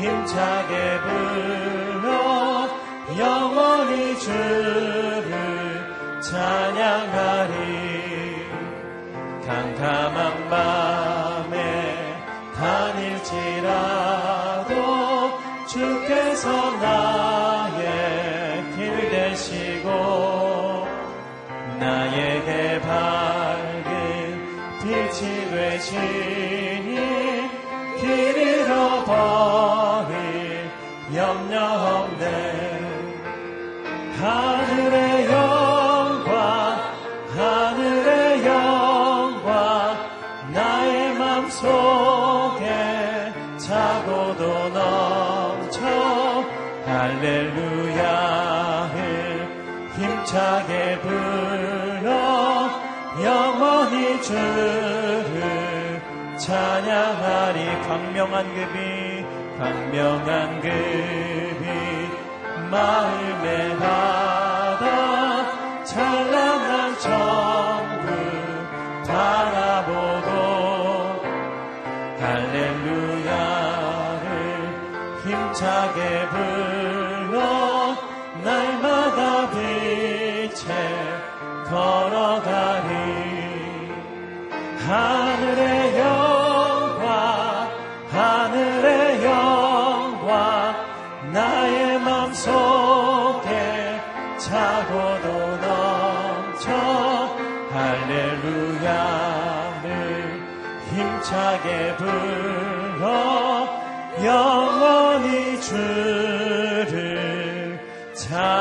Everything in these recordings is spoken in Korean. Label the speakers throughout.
Speaker 1: 힘차게 불러 영원히 주를 찬양하리. 캄캄한 밤에 다닐지라도 주께서 나의 길 되시고 나에게 밝은 빛이 되시니 길 잃어버릴 염려 없네 하늘의 영광 하늘의 영광 나의 맘속에 차고도 넘쳐 할렐루야를 힘차게 불러 영원히 주를 찬양하리. 광명한 급이 광명한 급이 마음에 받아 찬란한 천국 바라보고 할렐루야를 힘차게 불러 날마다 빛에 걸어가리 하늘의 영 속에 차고도 넘쳐 할렐루야를 힘차게 불러 영원히 주를 찬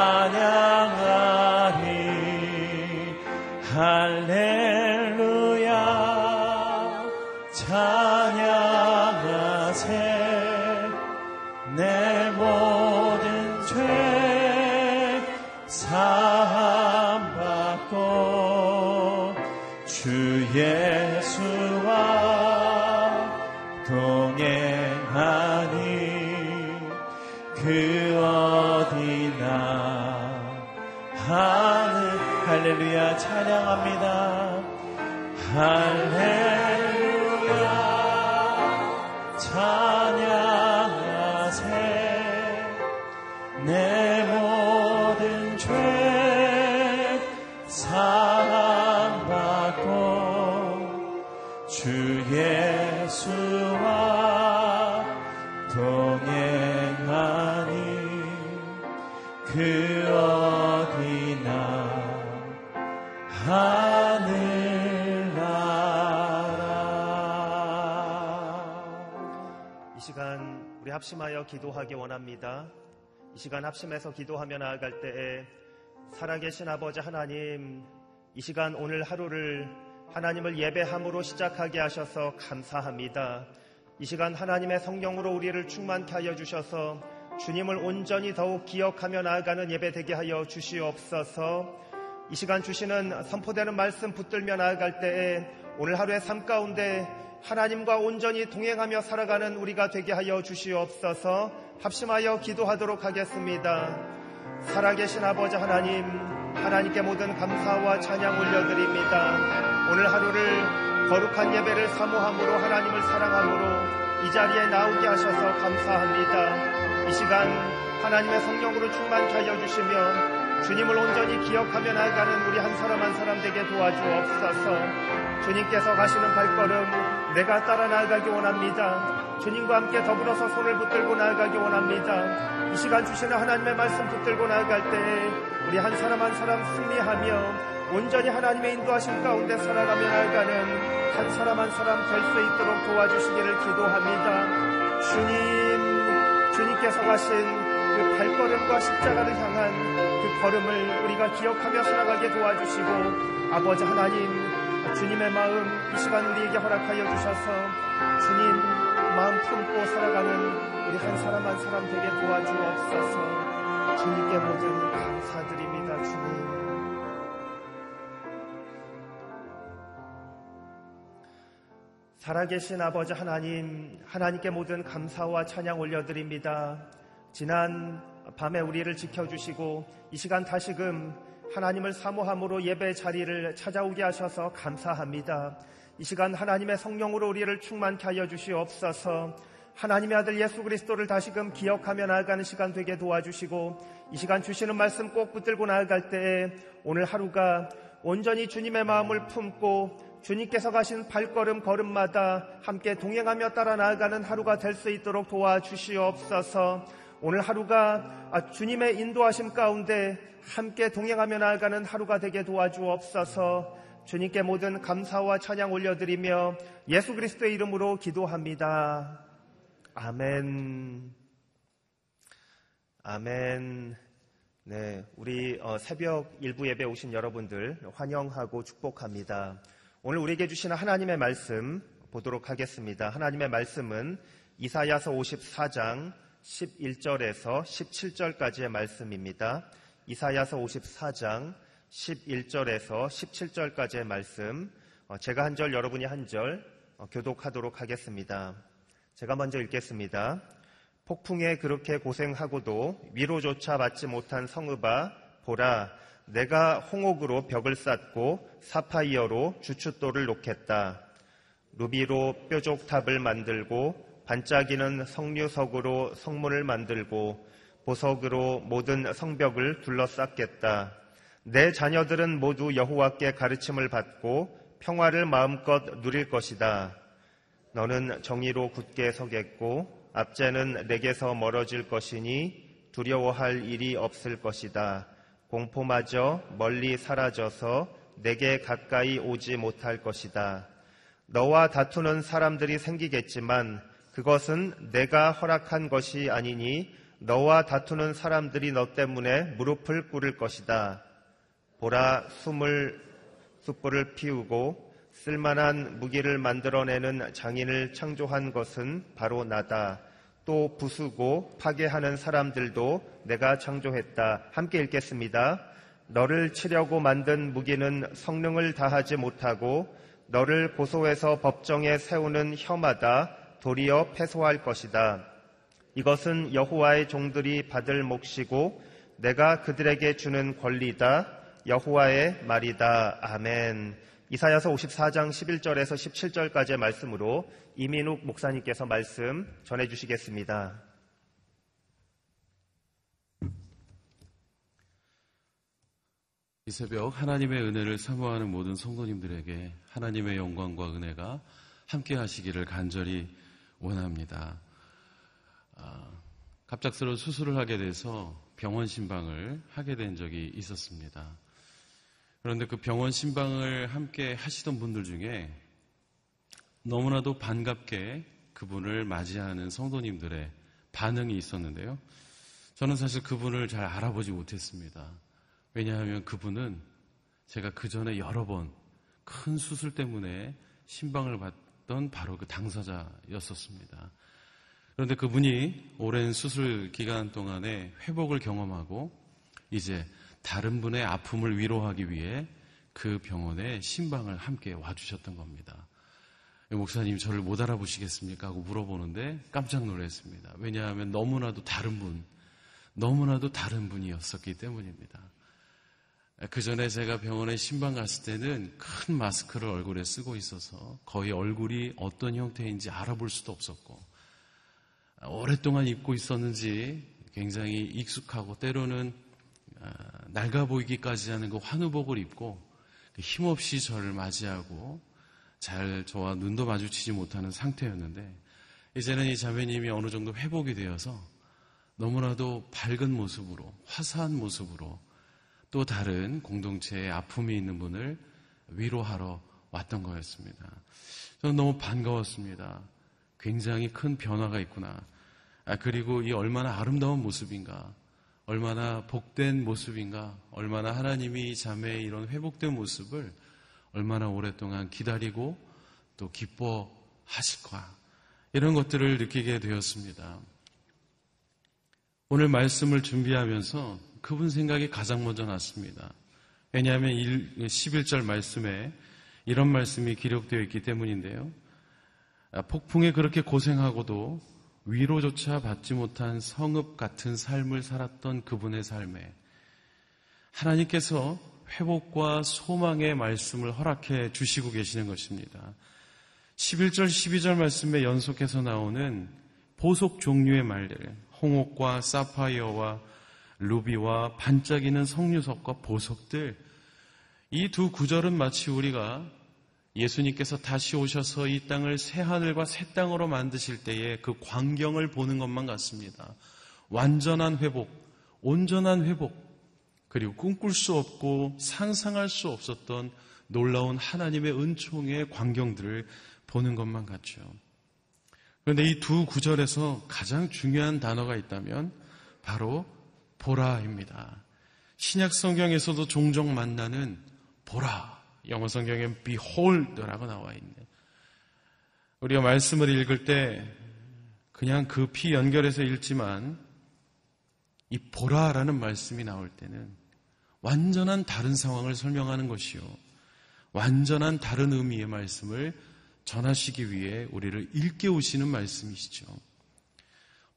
Speaker 2: 합심하여 기도하기 원합니다. 이 시간 합심해서 기도하며 나아갈 때에 살아계신 아버지 하나님, 이 시간 오늘 하루를 하나님을 예배함으로 시작하게 하셔서 감사합니다. 이 시간 하나님의 성령으로 우리를 충만케 하여 주셔서 주님을 온전히 더욱 기억하며 나아가는 예배 되게 하여 주시옵소서. 이 시간 주시는 선포되는 말씀 붙들며 나아갈 때에 오늘 하루의 삶 가운데 하나님과 온전히 동행하며 살아가는 우리가 되게 하여 주시옵소서 합심하여 기도하도록 하겠습니다. 살아계신 아버지 하나님, 하나님께 모든 감사와 찬양 올려드립니다. 오늘 하루를 거룩한 예배를 사모함으로 하나님을 사랑함으로 이 자리에 나오게 하셔서 감사합니다. 이 시간 하나님의 성령으로 충만케 하여 주시며 주님을 온전히 기억하며 나아가는 우리 한 사람 한 사람 되게 도와주옵소서. 주님께서 가시는 발걸음 내가 따라 나아가기 원합니다. 주님과 함께 더불어서 손을 붙들고 나아가기 원합니다. 이 시간 주시는 하나님의 말씀 붙들고 나아갈 때 우리 한 사람 한 사람 승리하며 온전히 하나님의 인도하심 가운데 살아가며 나아가는 한 사람 한 사람 될 수 있도록 도와주시기를 기도합니다. 주님, 주님께서 가신 그그 발걸음과 십자가를 향한 그 걸음을 우리가 기억하며 살아가게 도와주시고 아버지 하나님 주님의 마음 이 시간 우리에게 허락하여 주셔서 주님 마음 품고 살아가는 우리 한 사람 한 사람 되게 도와주옵소서 주님께 모든 감사드립니다 주님 살아계신 아버지 하나님, 하나님께 모든 감사와 찬양 올려드립니다. 지난 밤에 우리를 지켜주시고 이 시간 다시금 하나님을 사모함으로 예배 자리를 찾아오게 하셔서 감사합니다. 이 시간 하나님의 성령으로 우리를 충만케 하여 주시옵소서 하나님의 아들 예수 그리스도를 다시금 기억하며 나아가는 시간 되게 도와주시고 이 시간 주시는 말씀 꼭 붙들고 나아갈 때에 오늘 하루가 온전히 주님의 마음을 품고 주님께서 가신 발걸음 걸음마다 함께 동행하며 따라 나아가는 하루가 될 수 있도록 도와주시옵소서. 오늘 하루가 주님의 인도하심 가운데 함께 동행하며 나아가는 하루가 되게 도와주옵소서. 주님께 모든 감사와 찬양 올려드리며 예수 그리스도의 이름으로 기도합니다. 아멘. 아멘. 네, 우리 어, 새벽 일부 예배 오신 여러분들 환영하고 축복합니다. 오늘 우리에게 주시는 하나님의 말씀 보도록 하겠습니다. 하나님의 말씀은 이사야서 54장 11절에서 17절까지의 말씀입니다. 이사야서 54장 11절에서 17절까지의 말씀, 어, 제가 한 절, 여러분이 한 절, 어, 교독하도록 하겠습니다. 제가 먼저 읽겠습니다. 폭풍에 그렇게 고생하고도 위로조차 받지 못한 성읍아, 보라, 내가 홍옥으로 벽을 쌓고 사파이어로 주춧돌을 놓겠다. 루비로 뾰족탑을 만들고 반짝이는 성류석으로 성문을 만들고 보석으로 모든 성벽을 둘러쌌겠다. 내 자녀들은 모두 여호와께 가르침을 받고 평화를 마음껏 누릴 것이다. 너는 정의로 굳게 서겠고 압제는 내게서 멀어질 것이니 두려워할 일이 없을 것이다. 공포마저 멀리 사라져서 내게 가까이 오지 못할 것이다. 너와 다투는 사람들이 생기겠지만 그것은 내가 허락한 것이 아니니 너와 다투는 사람들이 너 때문에 무릎을 꿇을 것이다. 보라 숨을 숯불을 피우고 쓸만한 무기를 만들어내는 장인을 창조한 것은 바로 나다. 또 부수고 파괴하는 사람들도 내가 창조했다. 함께 읽겠습니다. 너를 치려고 만든 무기는 성능을 다하지 못하고 너를 고소해서 법정에 세우는 혐하다 도리어 패소할 것이다. 이것은 여호와의 종들이 받을 몫이고 내가 그들에게 주는 권리다. 여호와의 말이다. 아멘. 이사야서 54장 11절에서 17절까지의 말씀으로 이민욱 목사님께서 말씀 전해 주시겠습니다.
Speaker 3: 이 새벽 하나님의 은혜를 사모하는 모든 성도님들에게 하나님의 영광과 은혜가 함께 하시기를 간절히 원합니다. 아, 갑작스러운 수술을 하게 돼서 병원 신방을 하게 된 적이 있었습니다. 그런데 그 병원 신방을 함께 하시던 분들 중에 너무나도 반갑게 그분을 맞이하는 성도님들의 반응이 있었는데요. 저는 사실 그분을 잘 알아보지 못했습니다. 왜냐하면 그분은 제가 그 전에 여러 번 큰 수술 때문에 신방을 받 던 바로 그 당사자였었습니다. 그런데 그분이 오랜 수술 기간 동안에 회복을 경험하고 이제 다른 분의 아픔을 위로하기 위해 그 병원에 신방을 함께 와주셨던 겁니다. 목사님 저를 못 알아보시겠습니까? 하고 물어보는데 깜짝 놀랐습니다. 왜냐하면 너무나도 다른 분, 너무나도 다른 분이었었기 때문입니다. 그 전에 제가 병원에 신방 갔을 때는 큰 마스크를 얼굴에 쓰고 있어서 거의 얼굴이 어떤 형태인지 알아볼 수도 없었고, 오랫동안 입고 있었는지 굉장히 익숙하고 때로는 아, 낡아 보이기까지 하는 그 환우복을 입고 그 힘없이 저를 맞이하고 잘 저와 눈도 마주치지 못하는 상태였는데 이제는 이 자매님이 어느 정도 회복이 되어서 너무나도 밝은 모습으로 화사한 모습으로 또 다른 공동체에 아픔이 있는 분을 위로하러 왔던 거였습니다. 저는 너무 반가웠습니다. 굉장히 큰 변화가 있구나. 아, 그리고 이 얼마나 아름다운 모습인가, 얼마나 복된 모습인가, 얼마나 하나님이 자매의 이런 회복된 모습을 얼마나 오랫동안 기다리고 또 기뻐하실까. 이런 것들을 느끼게 되었습니다. 오늘 말씀을 준비하면서 그분 생각이 가장 먼저 났습니다. 왜냐하면 11절 말씀에 이런 말씀이 기록되어 있기 때문인데요. 아, 폭풍에 그렇게 고생하고도 위로조차 받지 못한 성읍 같은 삶을 살았던 그분의 삶에 하나님께서 회복과 소망의 말씀을 허락해 주시고 계시는 것입니다. 11절, 12절 말씀에 연속해서 나오는 보석 종류의 말들, 홍옥과 사파이어와 루비와 반짝이는 석류석과 보석들, 이 두 구절은 마치 우리가 예수님께서 다시 오셔서 이 땅을 새 하늘과 새 땅으로 만드실 때에 그 광경을 보는 것만 같습니다. 완전한 회복, 온전한 회복, 그리고 꿈꿀 수 없고 상상할 수 없었던 놀라운 하나님의 은총의 광경들을 보는 것만 같죠. 그런데 이 두 구절에서 가장 중요한 단어가 있다면 바로 보라입니다. 신약 성경에서도 종종 만나는 보라. 영어 성경엔 behold라고 나와 있는. 우리가 말씀을 읽을 때 그냥 급히 그 연결해서 읽지만 이 보라라는 말씀이 나올 때는 완전한 다른 상황을 설명하는 것이요. 완전한 다른 의미의 말씀을 전하시기 위해 우리를 일깨우시는 말씀이시죠.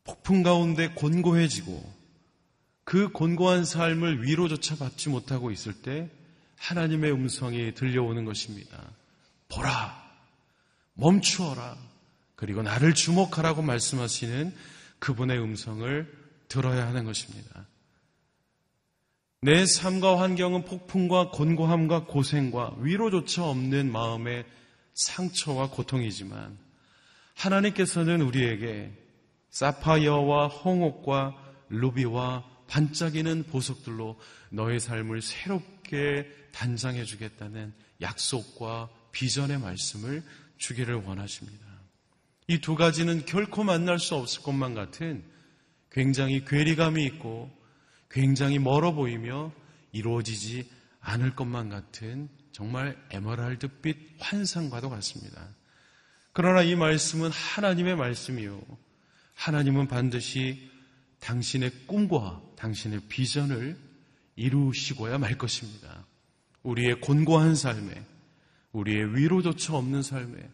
Speaker 3: 폭풍 가운데 곤고해지고 그 곤고한 삶을 위로조차 받지 못하고 있을 때 하나님의 음성이 들려오는 것입니다. 보라! 멈추어라! 그리고 나를 주목하라고 말씀하시는 그분의 음성을 들어야 하는 것입니다. 내 삶과 환경은 폭풍과 곤고함과 고생과 위로조차 없는 마음의 상처와 고통이지만 하나님께서는 우리에게 사파이어와 홍옥과 루비와 반짝이는 보석들로 너의 삶을 새롭게 단장해 주겠다는 약속과 비전의 말씀을 주기를 원하십니다. 이 두 가지는 결코 만날 수 없을 것만 같은 굉장히 괴리감이 있고 굉장히 멀어 보이며 이루어지지 않을 것만 같은 정말 에메랄드빛 환상과도 같습니다. 그러나 이 말씀은 하나님의 말씀이요. 하나님은 반드시 당신의 꿈과 당신의 비전을 이루시고야 말 것입니다. 우리의 곤고한 삶에, 우리의 위로조차 없는 삶에,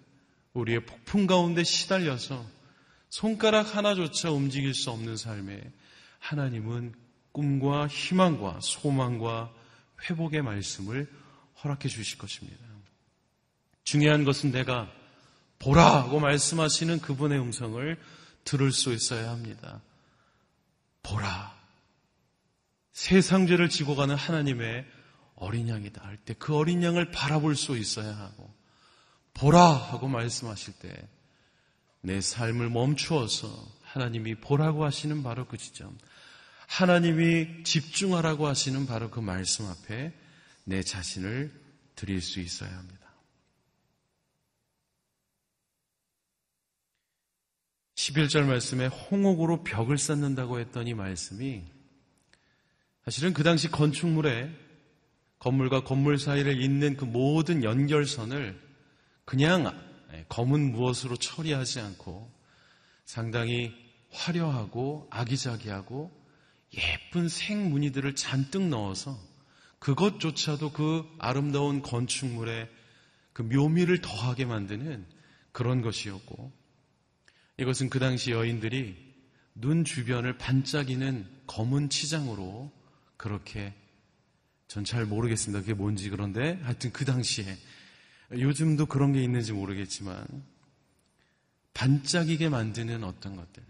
Speaker 3: 우리의 폭풍 가운데 시달려서 손가락 하나조차 움직일 수 없는 삶에 하나님은 꿈과 희망과 소망과 회복의 말씀을 허락해 주실 것입니다. 중요한 것은 내가 보라고 말씀하시는 그분의 음성을 들을 수 있어야 합니다. 보라. 세상 죄를 지고 가는 하나님의 어린 양이다 할 때 그 어린 양을 바라볼 수 있어야 하고 보라 하고 말씀하실 때 내 삶을 멈추어서 하나님이 보라고 하시는 바로 그 지점 하나님이 집중하라고 하시는 바로 그 말씀 앞에 내 자신을 드릴 수 있어야 합니다. 11절 말씀에 홍옥으로 벽을 쌓는다고 했던 이 말씀이 사실은 그 당시 건축물에 건물과 건물 사이를 잇는 그 모든 연결선을 그냥 검은 무엇으로 처리하지 않고 상당히 화려하고 아기자기하고 예쁜 생무늬들을 잔뜩 넣어서 그것조차도 그 아름다운 건축물에 그 묘미를 더하게 만드는 그런 것이었고 이것은 그 당시 여인들이 눈 주변을 반짝이는 검은 치장으로 그렇게 전 잘 모르겠습니다. 그게 뭔지 그런데 하여튼 그 당시에 요즘도 그런 게 있는지 모르겠지만 반짝이게 만드는 어떤 것들.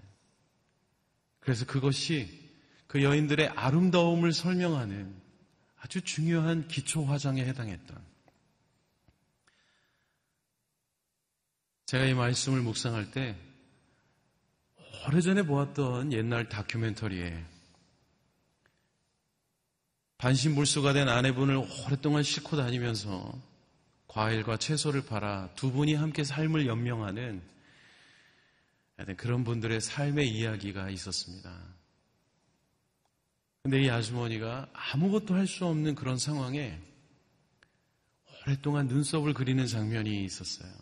Speaker 3: 그래서 그것이 그 여인들의 아름다움을 설명하는 아주 중요한 기초 화장에 해당했던 제가 이 말씀을 묵상할 때 오래전에 보았던 옛날 다큐멘터리에 반신불수가 된 아내분을 오랫동안 싣고 다니면서 과일과 채소를 팔아 두 분이 함께 삶을 연명하는 그런 분들의 삶의 이야기가 있었습니다. 근데 이 아주머니가 아무것도 할 수 없는 그런 상황에 오랫동안 눈썹을 그리는 장면이 있었어요.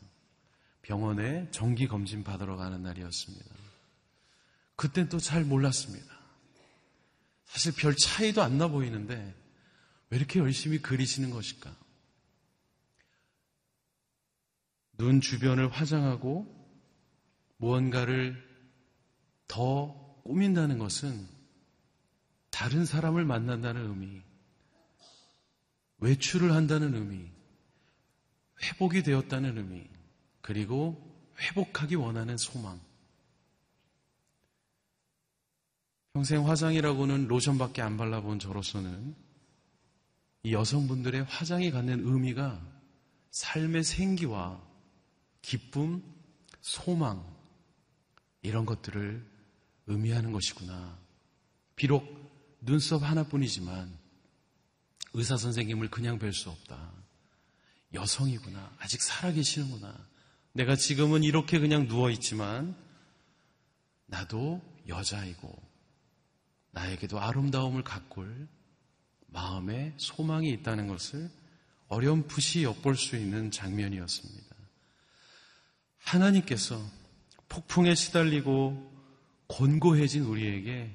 Speaker 3: 병원에 정기 검진 받으러 가는 날이었습니다. 그땐 또 잘 몰랐습니다. 사실 별 차이도 안 나 보이는데 왜 이렇게 열심히 그리시는 것일까? 눈 주변을 화장하고 무언가를 더 꾸민다는 것은 다른 사람을 만난다는 의미, 외출을 한다는 의미, 회복이 되었다는 의미, 그리고 회복하기 원하는 소망. 평생 화장이라고는 로션밖에 안 발라본 저로서는 이 여성분들의 화장이 갖는 의미가 삶의 생기와 기쁨, 소망, 이런 것들을 의미하는 것이구나. 비록 눈썹 하나뿐이지만 의사 선생님을 그냥 뵐 수 없다. 여성이구나. 아직 살아계시는구나. 내가 지금은 이렇게 그냥 누워있지만 나도 여자이고 나에게도 아름다움을 가꿀 마음에 소망이 있다는 것을 어렴풋이 엿볼 수 있는 장면이었습니다. 하나님께서 폭풍에 시달리고 곤고해진 우리에게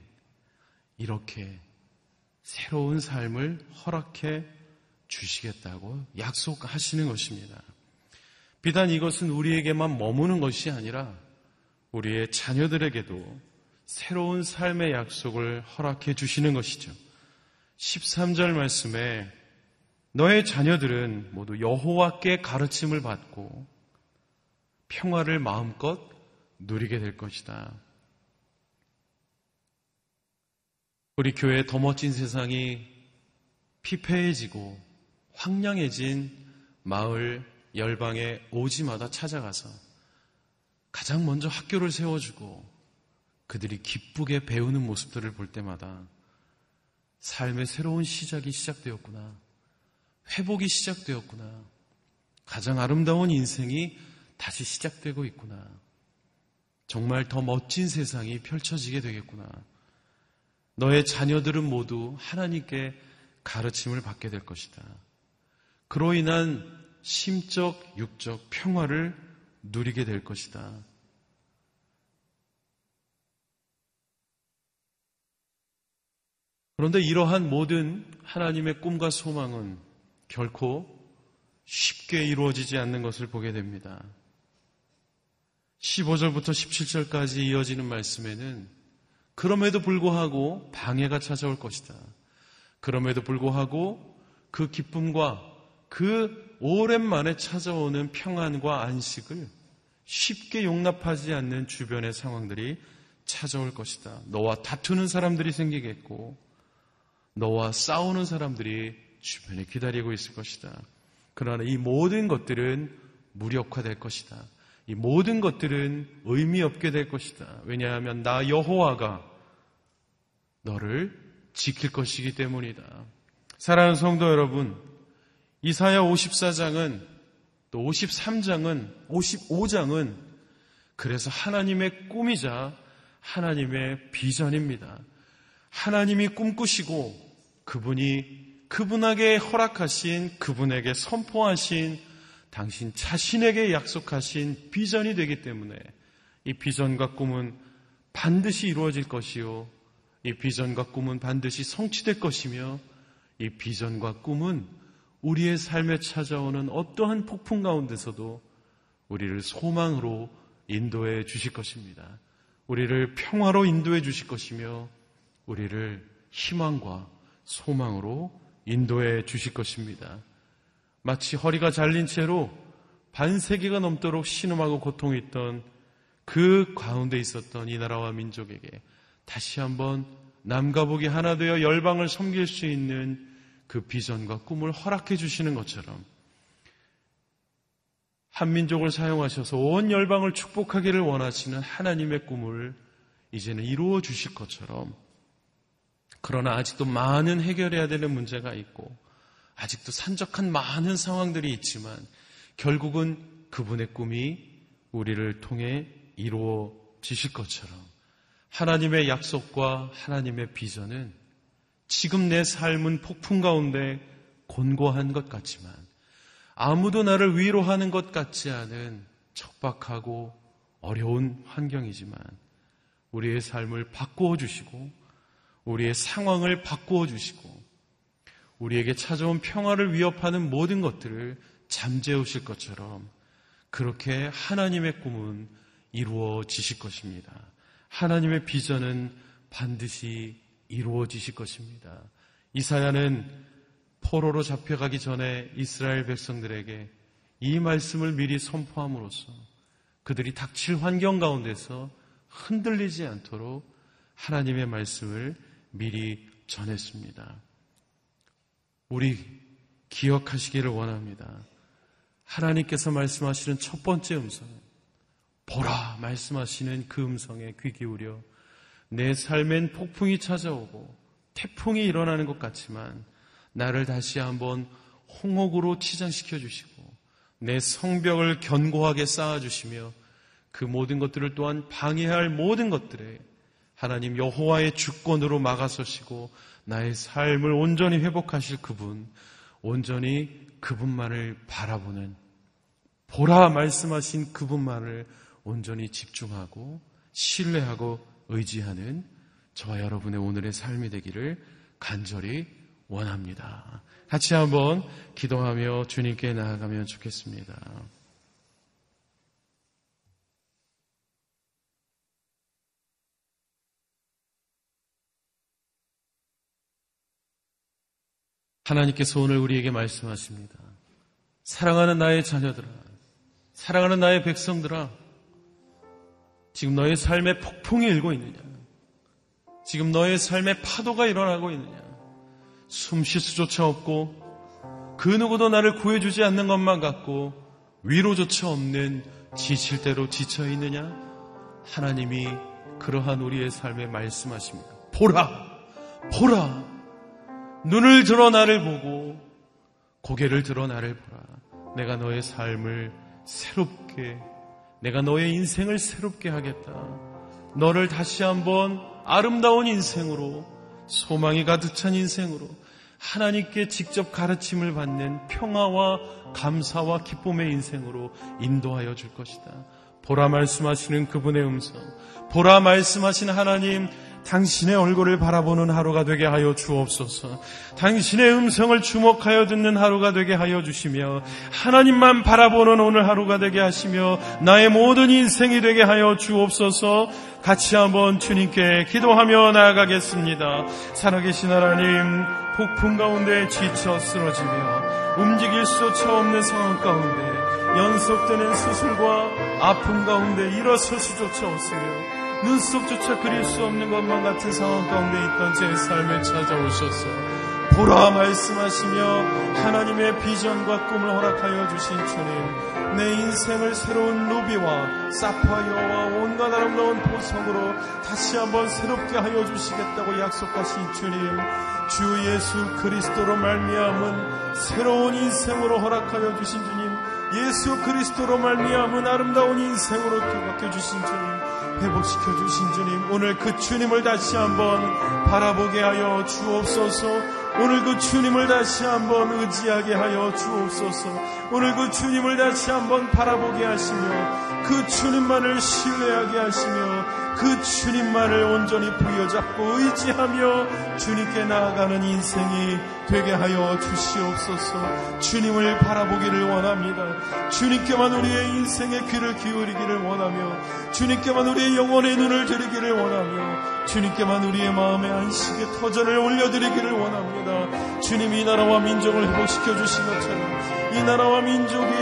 Speaker 3: 이렇게 새로운 삶을 허락해 주시겠다고 약속하시는 것입니다. 비단 이것은 우리에게만 머무는 것이 아니라 우리의 자녀들에게도 새로운 삶의 약속을 허락해 주시는 것이죠. 13절 말씀에 너의 자녀들은 모두 여호와께 가르침을 받고 평화를 마음껏 누리게 될 것이다. 우리 교회의 더 멋진 세상이 피폐해지고 황량해진 마을 열방의 오지마다 찾아가서 가장 먼저 학교를 세워주고 그들이 기쁘게 배우는 모습들을 볼 때마다 삶의 새로운 시작이 시작되었구나. 회복이 시작되었구나. 가장 아름다운 인생이 다시 시작되고 있구나. 정말 더 멋진 세상이 펼쳐지게 되겠구나. 너의 자녀들은 모두 하나님께 가르침을 받게 될 것이다. 그로 인한 심적, 육적 평화를 누리게 될 것이다. 그런데 이러한 모든 하나님의 꿈과 소망은 결코 쉽게 이루어지지 않는 것을 보게 됩니다. 15절부터 17절까지 이어지는 말씀에는 그럼에도 불구하고 방해가 찾아올 것이다. 그럼에도 불구하고 그 기쁨과 그 오랜만에 찾아오는 평안과 안식을 쉽게 용납하지 않는 주변의 상황들이 찾아올 것이다. 너와 다투는 사람들이 생기겠고, 너와 싸우는 사람들이 주변에 기다리고 있을 것이다. 그러나 이 모든 것들은 무력화될 것이다. 이 모든 것들은 의미 없게 될 것이다. 왜냐하면 나 여호와가 너를 지킬 것이기 때문이다. 사랑하는 성도 여러분, 이사야 54장은 또 53장은 55장은 그래서 하나님의 꿈이자 하나님의 비전입니다. 하나님이 꿈꾸시고 그분이 그분에게 허락하신 그분에게 선포하신 당신 자신에게 약속하신 비전이 되기 때문에 이 비전과 꿈은 반드시 이루어질 것이요. 이 비전과 꿈은 반드시 성취될 것이며 이 비전과 꿈은 우리의 삶에 찾아오는 어떠한 폭풍 가운데서도 우리를 소망으로 인도해 주실 것입니다. 우리를 평화로 인도해 주실 것이며 우리를 희망과 소망으로 인도해 주실 것입니다. 마치 허리가 잘린 채로 반세기가 넘도록 신음하고 고통이 있던 그 가운데 있었던 이 나라와 민족에게 다시 한번 남과 북이 하나 되어 열방을 섬길 수 있는 그 비전과 꿈을 허락해 주시는 것처럼 한민족을 사용하셔서 온 열방을 축복하기를 원하시는 하나님의 꿈을 이제는 이루어 주실 것처럼 그러나 아직도 많은 해결해야 되는 문제가 있고 아직도 산적한 많은 상황들이 있지만 결국은 그분의 꿈이 우리를 통해 이루어 지실 것처럼 하나님의 약속과 하나님의 비전은 지금 내 삶은 폭풍 가운데 곤고한 것 같지만 아무도 나를 위로하는 것 같지 않은 척박하고 어려운 환경이지만 우리의 삶을 바꾸어 주시고 우리의 상황을 바꾸어 주시고 우리에게 찾아온 평화를 위협하는 모든 것들을 잠재우실 것처럼 그렇게 하나님의 꿈은 이루어지실 것입니다. 하나님의 비전은 반드시 이루어지실 것입니다. 이사야는 포로로 잡혀가기 전에 이스라엘 백성들에게 이 말씀을 미리 선포함으로써 그들이 닥칠 환경 가운데서 흔들리지 않도록 하나님의 말씀을 미리 전했습니다. 우리 기억하시기를 원합니다. 하나님께서 말씀하시는 첫 번째 음성, 보라 말씀하시는 그 음성에 귀 기울여 내 삶엔 폭풍이 찾아오고 태풍이 일어나는 것 같지만 나를 다시 한번 홍옥으로 치장시켜 주시고 내 성벽을 견고하게 쌓아주시며 그 모든 것들을 또한 방해할 모든 것들에 하나님 여호와의 주권으로 막아서시고 나의 삶을 온전히 회복하실 그분, 온전히 그분만을 바라보는 보라 말씀하신 그분만을 온전히 집중하고 신뢰하고 의지하는 저와 여러분의 오늘의 삶이 되기를 간절히 원합니다. 같이 한번 기도하며 주님께 나아가면 좋겠습니다. 하나님께서 오늘 우리에게 말씀하십니다. 사랑하는 나의 자녀들아, 사랑하는 나의 백성들아, 지금 너의 삶에 폭풍이 일고 있느냐? 지금 너의 삶에 파도가 일어나고 있느냐? 숨 쉴 수조차 없고 그 누구도 나를 구해주지 않는 것만 같고 위로조차 없는 지칠 대로 지쳐 있느냐? 하나님이 그러한 우리의 삶에 말씀하십니다. 보라! 보라! 눈을 들어 나를 보고 고개를 들어 나를 보라. 내가 너의 삶을 새롭게, 내가 너의 인생을 새롭게 하겠다. 너를 다시 한번 아름다운 인생으로, 소망이 가득 찬 인생으로, 하나님께 직접 가르침을 받는 평화와 감사와 기쁨의 인생으로 인도하여 줄 것이다. 보라 말씀하시는 그분의 음성, 보라 말씀하신 하나님, 당신의 얼굴을 바라보는 하루가 되게 하여 주옵소서. 당신의 음성을 주목하여 듣는 하루가 되게 하여 주시며 하나님만 바라보는 오늘 하루가 되게 하시며 나의 모든 인생이 되게 하여 주옵소서. 같이 한번 주님께 기도하며 나아가겠습니다. 살아계신 하나님, 폭풍 가운데 지쳐 쓰러지며 움직일 수조차 없는 상황 가운데 연속되는 수술과 아픔 가운데 일어설 수조차 없으며 눈썹조차 그릴 수 없는 것만 같은 상황 가운데 있던 제 삶을 찾아오셔서 보라 말씀하시며 하나님의 비전과 꿈을 허락하여 주신 주님 내 인생을 새로운 루비와 사파이어와 온갖 아름다운 보석으로 다시 한번 새롭게 하여 주시겠다고 약속하신 주님 주 예수 그리스도로 말미암은 새로운 인생으로 허락하여 주신 주님 예수 그리스도로 말미암은 아름다운 인생으로 바뀌어 주신 주님 회복시켜 주신 주님 오늘 그 주님을 다시 한번 바라보게 하여 주옵소서 오늘 그 주님을 다시 한번 의지하게 하여 주옵소서. 오늘 그 주님을 다시 한번 바라보게 하시며 그 주님만을 신뢰하게 하시며 그 주님만을 온전히 부여잡고 의지하며 주님께 나아가는 인생이 되게 하여 주시옵소서. 주님을 바라보기를 원합니다. 주님께만 우리의 인생의 귀를 기울이기를 원하며 주님께만 우리의 영혼의 눈을 들이기를 원하며 주님께만 우리의 마음의 안식의 터전을 올려드리기를 원합니다. 주님이 나라와 민족을 회복시켜 주신 것처럼 이 나라와 민족이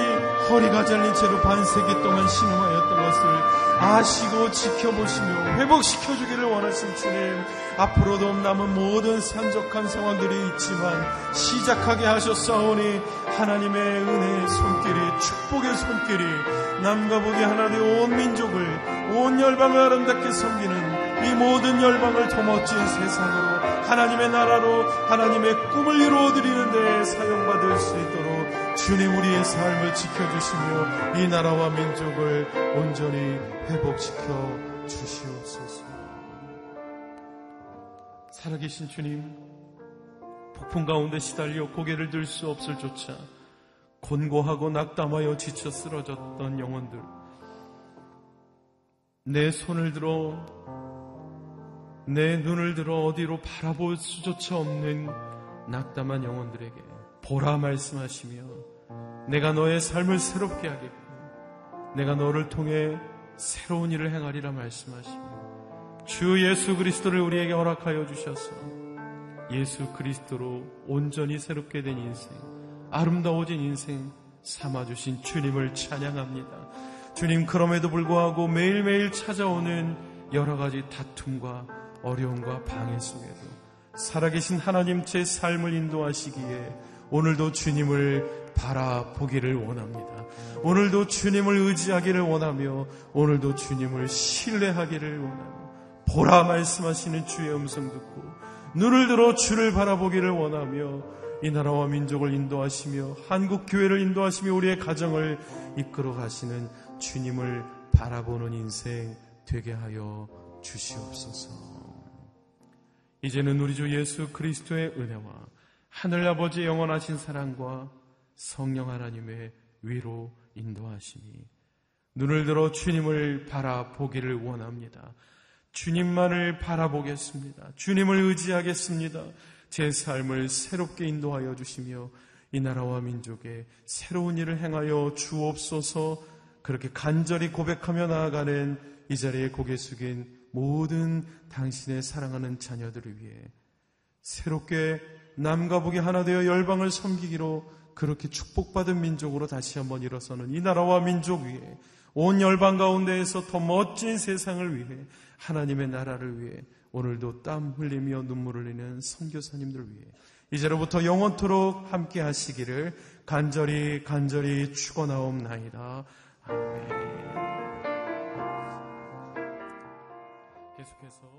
Speaker 3: 허리가 잘린 채로 반세기 동안 신음하였던 것을 아시고 지켜보시며 회복시켜 주기를 원하신 주님 앞으로도 남은 모든 산적한 상황들이 있지만 시작하게 하셨사오니 하나님의 은혜의 손길이 축복의 손길이 남과 북이 하나 되어 온 민족을 온 열방을 아름답게 섬기는 이 모든 열방을 더 멋진 세상으로 하나님의 나라로 하나님의 꿈을 이루어드리는 데 사용받을 수 있도록 주님 우리의 삶을 지켜주시며 이 나라와 민족을 온전히 회복시켜 주시옵소서. 살아계신 주님, 폭풍 가운데 시달려 고개를 들 수 없을 조차 곤고하고 낙담하여 지쳐 쓰러졌던 영혼들. 내 손을 들어, 내 눈을 들어 어디로 바라볼 수조차 없는 낙담한 영혼들에게 보라 말씀하시며 내가 너의 삶을 새롭게 하겠고 내가 너를 통해 새로운 일을 행하리라 말씀하시며 주 예수 그리스도를 우리에게 허락하여 주셔서 예수 그리스도로 온전히 새롭게 된 인생 아름다워진 인생 삼아주신 주님을 찬양합니다. 주님 그럼에도 불구하고 매일매일 찾아오는 여러 가지 다툼과 어려움과 방해 속에도 살아계신 하나님 제 삶을 인도하시기에 오늘도 주님을 바라보기를 원합니다. 오늘도 주님을 의지하기를 원하며 오늘도 주님을 신뢰하기를 원하며 보라 말씀하시는 주의 음성 듣고 눈을 들어 주를 바라보기를 원하며 이 나라와 민족을 인도하시며 한국 교회를 인도하시며 우리의 가정을 이끌어 가시는 주님을 바라보는 인생 되게 하여 주시옵소서. 이제는 우리 주 예수 그리스도의 은혜와 하늘 아버지의 영원하신 사랑과 성령 하나님의 위로 인도하심이 눈을 들어 주님을 바라보기를 원합니다. 주님만을 바라보겠습니다. 주님을 의지하겠습니다. 제 삶을 새롭게 인도하여 주시며 이 나라와 민족에 새로운 일을 행하여 주옵소서 그렇게 간절히 고백하며 나아가는 이 자리에 고개 숙인 모든 당신의 사랑하는 자녀들을 위해 새롭게 남과 북이 하나 되어 열방을 섬기기로 그렇게 축복받은 민족으로 다시 한번 일어서는 이 나라와 민족 위에 온 열방 가운데에서 더 멋진 세상을 위해 하나님의 나라를 위해 오늘도 땀 흘리며 눈물을 흘리는 선교사님들 위해 이제로부터 영원토록 함께 하시기를 간절히 간절히 축원하옵나이다. 아멘. 계속해서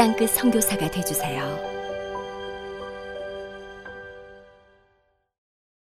Speaker 4: 땅끝 성교사가 되주세요